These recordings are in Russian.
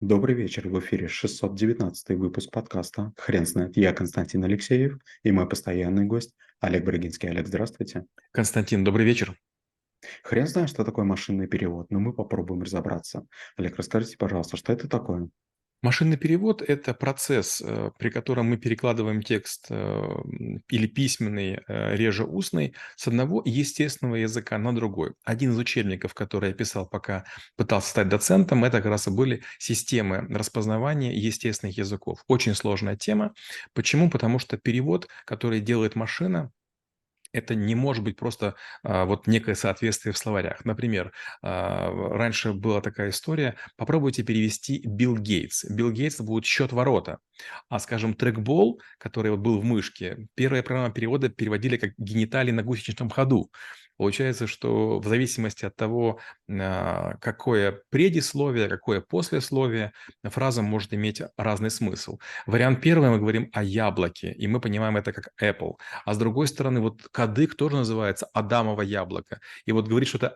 Добрый вечер, в эфире 619 выпуск подкаста «Хрен знает». Я Константин Алексеев и мой постоянный гость Олег Брагинский. Олег, здравствуйте. Константин, добрый вечер. Хрен знает, что такое машинный перевод, но мы попробуем разобраться. Олег, расскажите, пожалуйста, что это такое? Машинный перевод– это процесс, э, при котором мы перекладываем текст э, или письменный, э, реже устный, с одного естественного языка на другой. Один из учебников, который я писал, пока пытался стать доцентом, это как раз и были системы распознавания естественных языков. Очень сложная тема. Почему? Потому что перевод, который делает машина, это не может быть просто а, вот некое соответствие в словарях. Например, а, раньше была такая история, попробуйте перевести Билл Гейтс. Билл Гейтс будет счет ворота. А, скажем, трекбол, который вот был в мышке, первая программа перевода переводили как гениталии на гусеничном ходу. Получается, что в зависимости от того, а, какое предисловие, какое послесловие, фраза может иметь разный смысл. Вариант первый, мы говорим о яблоке, и мы понимаем это как Apple. А с другой стороны, вот кадык тоже называется Адамово яблоко. И вот говорить что-то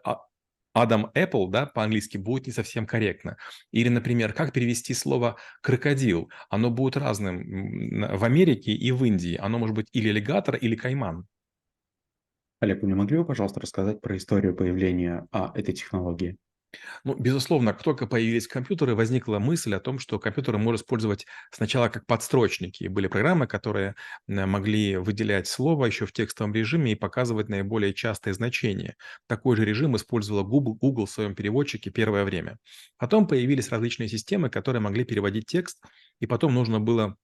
Адам Apple, да, по-английски, будет не совсем корректно. Или, например, как перевести слово крокодил? Оно будет разным в Америке и в Индии. Оно может быть или аллигатор, или кайман. Олег, вы не могли бы, пожалуйста, рассказать про историю появления а, этой технологии? Ну, безусловно, как только появились компьютеры, возникла мысль о том, что компьютеры можно использовать сначала как подстрочники. Были программы, которые могли выделять слово еще в текстовом режиме и показывать наиболее частые значения. Такой же режим использовала Google, Google в своем переводчике первое время. Потом появились различные системы, которые могли переводить текст, и потом нужно было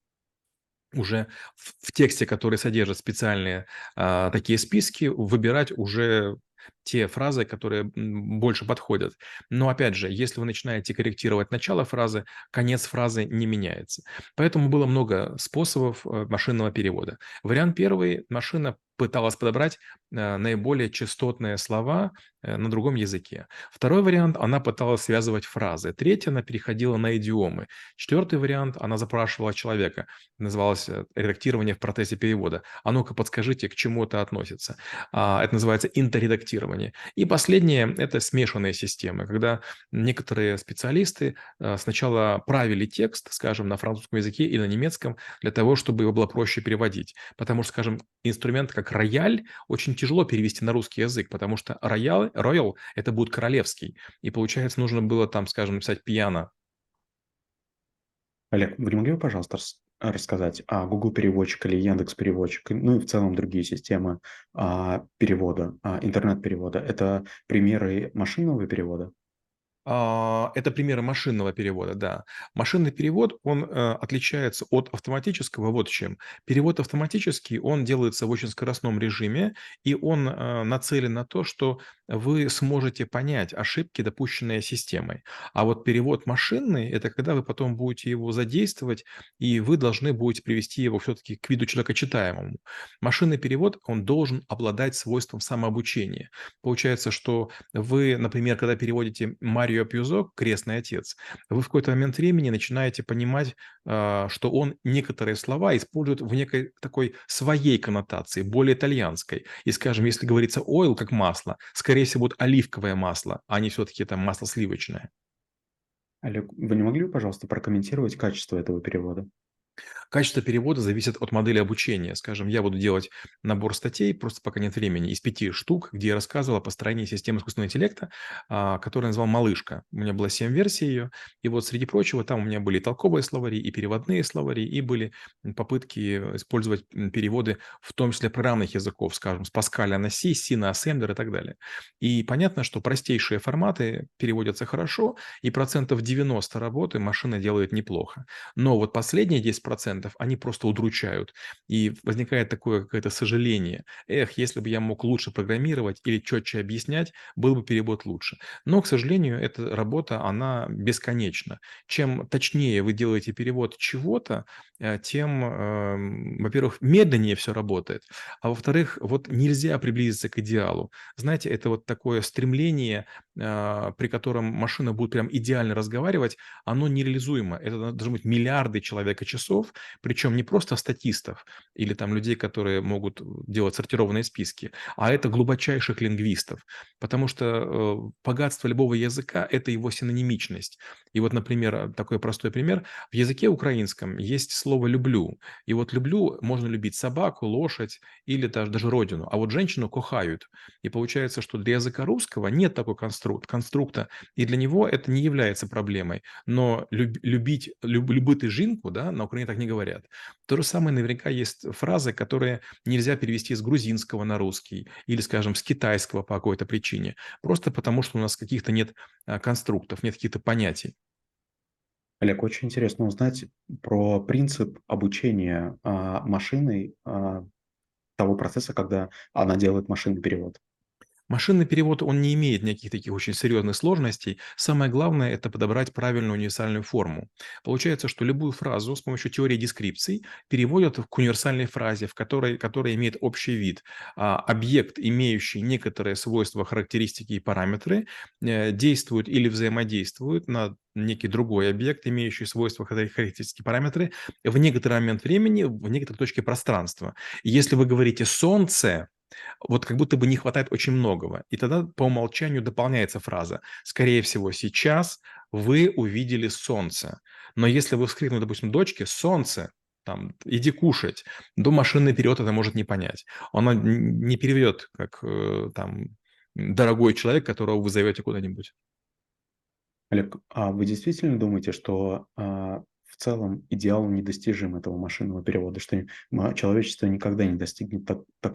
уже в, в тексте, который содержит специальные а, такие списки, выбирать уже те фразы, которые больше подходят. Но опять же, если вы начинаете корректировать начало фразы, конец фразы не меняется. Поэтому было много способов э, машинного перевода. Вариант первый – машина пыталась подобрать э, наиболее частотные слова э, на другом языке. Второй вариант, она пыталась связывать фразы. Третий, она переходила на идиомы. Четвертый вариант, она запрашивала человека. Называлось редактирование в процессе перевода. А ну-ка подскажите, к чему это относится. А, это называется интерредактирование. И последнее – это смешанные системы, когда некоторые специалисты сначала правили текст, скажем, на французском языке или на немецком, для того, чтобы его было проще переводить. Потому что, скажем, инструмент как рояль очень тяжело перевести на русский язык, потому что роял, роял это будет королевский. И получается, нужно было там, скажем, написать пьяно. Олег, вы не могли бы, пожалуйста, рассказать о Google переводчик или Яндекс переводчик, ну и в целом другие системы а, перевода, а, интернет-перевода? Это примеры машинного перевода? А, это примеры машинного перевода, да. Машинный перевод, он э, отличается от автоматического вот чем. Перевод автоматический, он делается в очень скоростном режиме, и он э, нацелен на то, что вы сможете понять ошибки, допущенные системой. А вот перевод машинный– это когда вы потом будете его задействовать, и вы должны будете привести его все-таки к виду человека читаемому. Машинный перевод, он должен обладать свойством самообучения. Получается, что вы, например, когда переводите Марио Марио Пьюзо, крестный отец, вы в какой-то момент времени начинаете понимать, а, что он некоторые слова использует в некой такой своей коннотации, более итальянской. И, скажем, если говорится oil как масло, скорее всего, будет оливковое масло, а не все-таки там масло сливочное. Олег, вы не могли бы, пожалуйста, прокомментировать качество этого перевода? Качество перевода зависит от модели обучения. Скажем, я буду делать набор статей, просто пока нет времени, из пяти штук, где я рассказывал о построении системы искусственного интеллекта, а, которую назвал «Малышка». У меня было семь версий ее, и вот среди прочего там у меня были толковые словари, и переводные словари, и были попытки использовать переводы, в том числе программных языков, скажем, с Паскаля на C, C на Assembler и так далее. И понятно, что простейшие форматы переводятся хорошо, и процентов 90 работы машина делает неплохо. Но вот последние 10 процентов, они просто удручают. И возникает такое какое-то сожаление. Эх, если бы я мог лучше программировать или четче объяснять, был бы перевод лучше. Но, к сожалению, эта работа, она бесконечна. Чем точнее вы делаете перевод чего-то, э, тем, эм, во-первых, медленнее все работает, а во-вторых, вот нельзя приблизиться к идеалу. Знаете, это вот такое стремление, при котором машина будет прям идеально разговаривать, оно нереализуемо. Это должно быть миллиарды человека часов, причем не просто статистов или там людей, которые могут делать сортированные списки, а это глубочайших лингвистов, потому что э, богатство любого языка – это его синонимичность. И вот, например, такой простой пример. В языке украинском есть слово «люблю». И вот «люблю» можно любить собаку, лошадь или даже, даже родину. А вот женщину кохают. И получается, что для языка русского нет такой конструкт, конструкта, и для него это не является проблемой. Но люб, любить, люб, любить жинку, да, на Украине так не говорят. То же самое наверняка есть фразы, которые нельзя перевести с грузинского на русский или, скажем, с китайского по какой-то причине. Просто потому, что у нас каких-то нет а, конструктов, нет каких-то понятий. Олег, очень интересно узнать про принцип обучения а, машиной а, того процесса, когда она делает машинный перевод. Машинный перевод, он не имеет никаких таких очень серьезных сложностей. Самое главное– это подобрать правильную универсальную форму. Получается, что любую фразу с помощью теории дескрипций переводят к универсальной фразе, в которой, которая имеет общий вид. А, объект, имеющий некоторые свойства, характеристики и параметры, э, действует или взаимодействует на некий другой объект, имеющий свойства, характеристики, параметры, в некоторый момент времени, в некоторой точке пространства. Если вы говорите «солнце», вот как будто бы не хватает очень многого. И тогда по умолчанию дополняется фраза «Скорее всего, сейчас вы увидели солнце». Но если вы вскрикнули, допустим, дочке «Солнце», там, иди кушать, до машинный перевод это может не понять. Она не переведет, как э, там, дорогой человек, которого вы зовете куда-нибудь. Олег, а вы действительно думаете, что а, в целом идеал недостижим этого машинного перевода, что человечество никогда не достигнет так, так,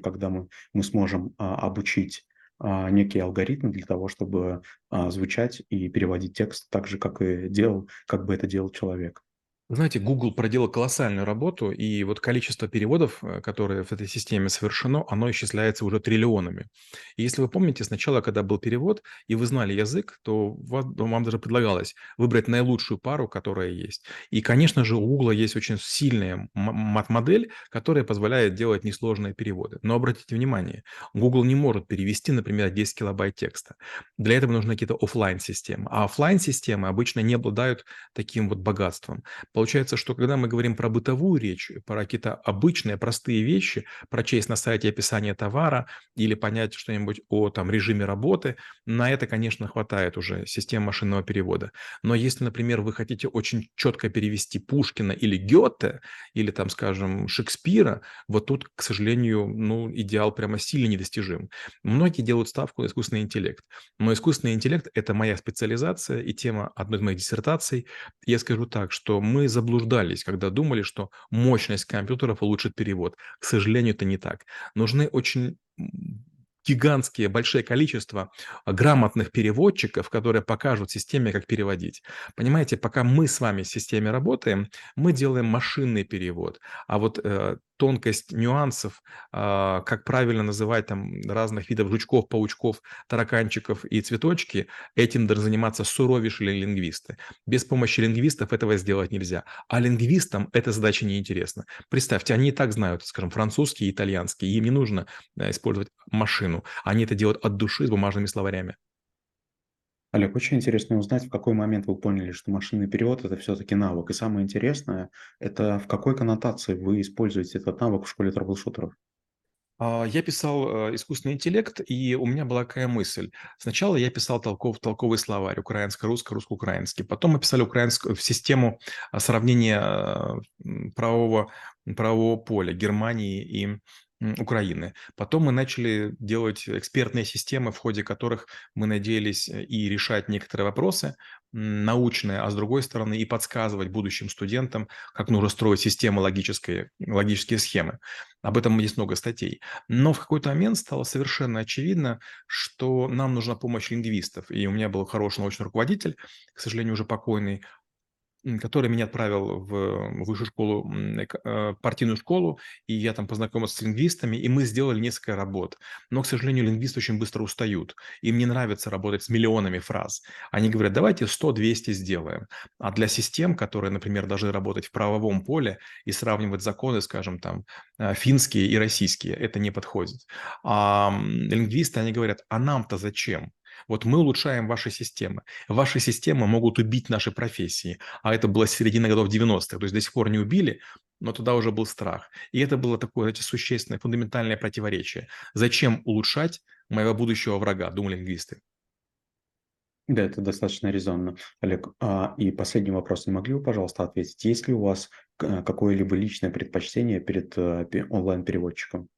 когда мы, мы сможем а, обучить а, некий алгоритм для того, чтобы а, звучать и переводить текст так же, как и делал, как бы это делал человек. Знаете, Google проделал колоссальную работу, и вот количество переводов, э, которые в этой системе совершено, оно исчисляется уже триллионами. И если вы помните, сначала, когда был перевод, и вы знали язык, то вам даже предлагалось выбрать наилучшую пару, которая есть. И, конечно же, у Google есть очень сильная мат-модель, которая позволяет делать несложные переводы. Но обратите внимание, Google не может перевести, например, 10 килобайт текста. Для этого нужны какие-то офлайн системы А офлайн системы обычно не обладают таким вот богатством. Получается, что когда мы говорим про бытовую речь, про какие-то обычные, простые вещи, прочесть на сайте описание товара или понять что-нибудь о там, режиме работы, на это, конечно, хватает уже систем машинного перевода. Но если, например, вы хотите очень четко перевести Пушкина или Гёте, или там, скажем, Шекспира, вот тут, к сожалению, ну, идеал прямо сильно недостижим. Многие делают ставку на искусственный интеллект. Но искусственный интеллект – это моя специализация и тема одной из моих диссертаций. Я скажу так, что мы заблуждались, когда думали, что мощность компьютеров улучшит перевод. К сожалению, это не так. Нужны очень гигантские, большое количество грамотных переводчиков, которые покажут системе, как переводить. Понимаете, пока мы с вами в системе работаем, мы делаем машинный перевод. А вот э, тонкость нюансов, а, как правильно называть там разных видов жучков, паучков, тараканчиков и цветочки, этим должны заниматься суровейшие лингвисты. Без помощи лингвистов этого сделать нельзя. А лингвистам эта задача не интересна. Представьте, они и так знают, скажем, французский и итальянский, им не нужно использовать машину. Они это делают от души с бумажными словарями. Олег, очень интересно узнать, в какой момент вы поняли, что машинный перевод– это все-таки навык. И самое интересное– это в какой коннотации вы используете этот навык в школе трэблшутеров? А, я писал э, искусственный интеллект, и у меня была какая мысль. Сначала я писал толков, толковый словарь, украинско-русско, русско-украинский. Потом мы писали украинскую в систему а, сравнения э, правового, правового поля Германии и Украины. Потом мы начали делать экспертные системы, в ходе которых мы надеялись э, и решать некоторые вопросы научные, а с другой стороны и подсказывать будущим студентам, как нужно строить системы логические, логические схемы. Об этом есть много статей. Но в какой-то момент стало совершенно очевидно, что нам нужна помощь лингвистов. И у меня был хороший научный руководитель, к сожалению, уже покойный, который меня отправил в высшую школу, э, партийную школу, и я там познакомился с лингвистами, и мы сделали несколько работ. Но, к сожалению, лингвисты очень быстро устают. Им не нравится работать с миллионами фраз. Они говорят, давайте 100-200 сделаем. А для систем, которые, например, должны работать в правовом поле и сравнивать законы, скажем, там, э, финские и российские, это не подходит. А лингвисты, они говорят, а нам-то зачем? Вот мы улучшаем ваши системы. Ваши системы могут убить наши профессии. А это было середина годов 90-х. То есть до сих пор не убили, но тогда уже был страх. И это было такое, знаете, существенное, фундаментальное противоречие. Зачем улучшать моего будущего врага, думали лингвисты. Да, это достаточно резонно. Олег, а, и последний вопрос. Не могли бы, пожалуйста, ответить, есть ли у вас какое-либо личное предпочтение перед э, онлайн-переводчиком?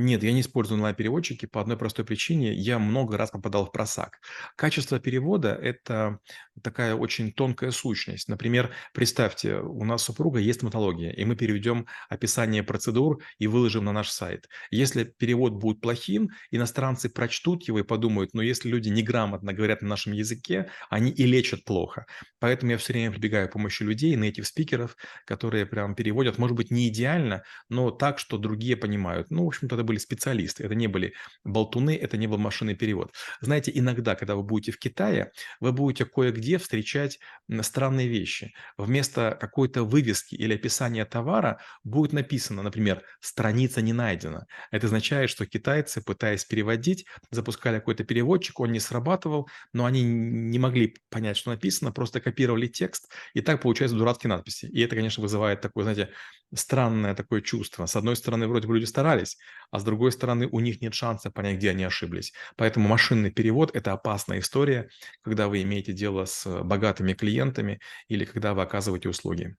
Нет, я не использую онлайн-переводчики по одной простой причине. Я много раз попадал в просак. Качество перевода– это такая очень тонкая сущность. Например, представьте, у нас супруга есть стоматология, и мы переведем описание процедур и выложим на наш сайт. Если перевод будет плохим, иностранцы прочтут его и подумают, но если люди неграмотно говорят на нашем языке, они и лечат плохо. Поэтому я все время прибегаю к помощи людей, native спикеров, которые прям переводят, может быть, не идеально, но так, что другие понимают. Ну, в общем-то, это были специалисты, это не были болтуны, это не был машинный перевод. Знаете, иногда, когда вы будете в Китае, вы будете кое-где встречать странные вещи. Вместо какой-то вывески или описания товара будет написано, например, «страница не найдена». Это означает, что китайцы, пытаясь переводить, запускали какой-то переводчик, он не срабатывал, но они не могли понять, что написано, просто копировали текст, и так получаются дурацкие надписи. И это, конечно, вызывает такое, знаете, странное такое чувство. С одной стороны, вроде бы люди старались, с другой стороны, у них нет шанса понять, где они ошиблись. Поэтому машинный перевод – это опасная история, когда вы имеете дело с богатыми клиентами или когда вы оказываете услуги.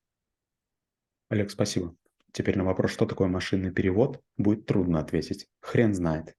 Олег, спасибо. Теперь на вопрос, что такое машинный перевод, будет трудно ответить. Хрен знает.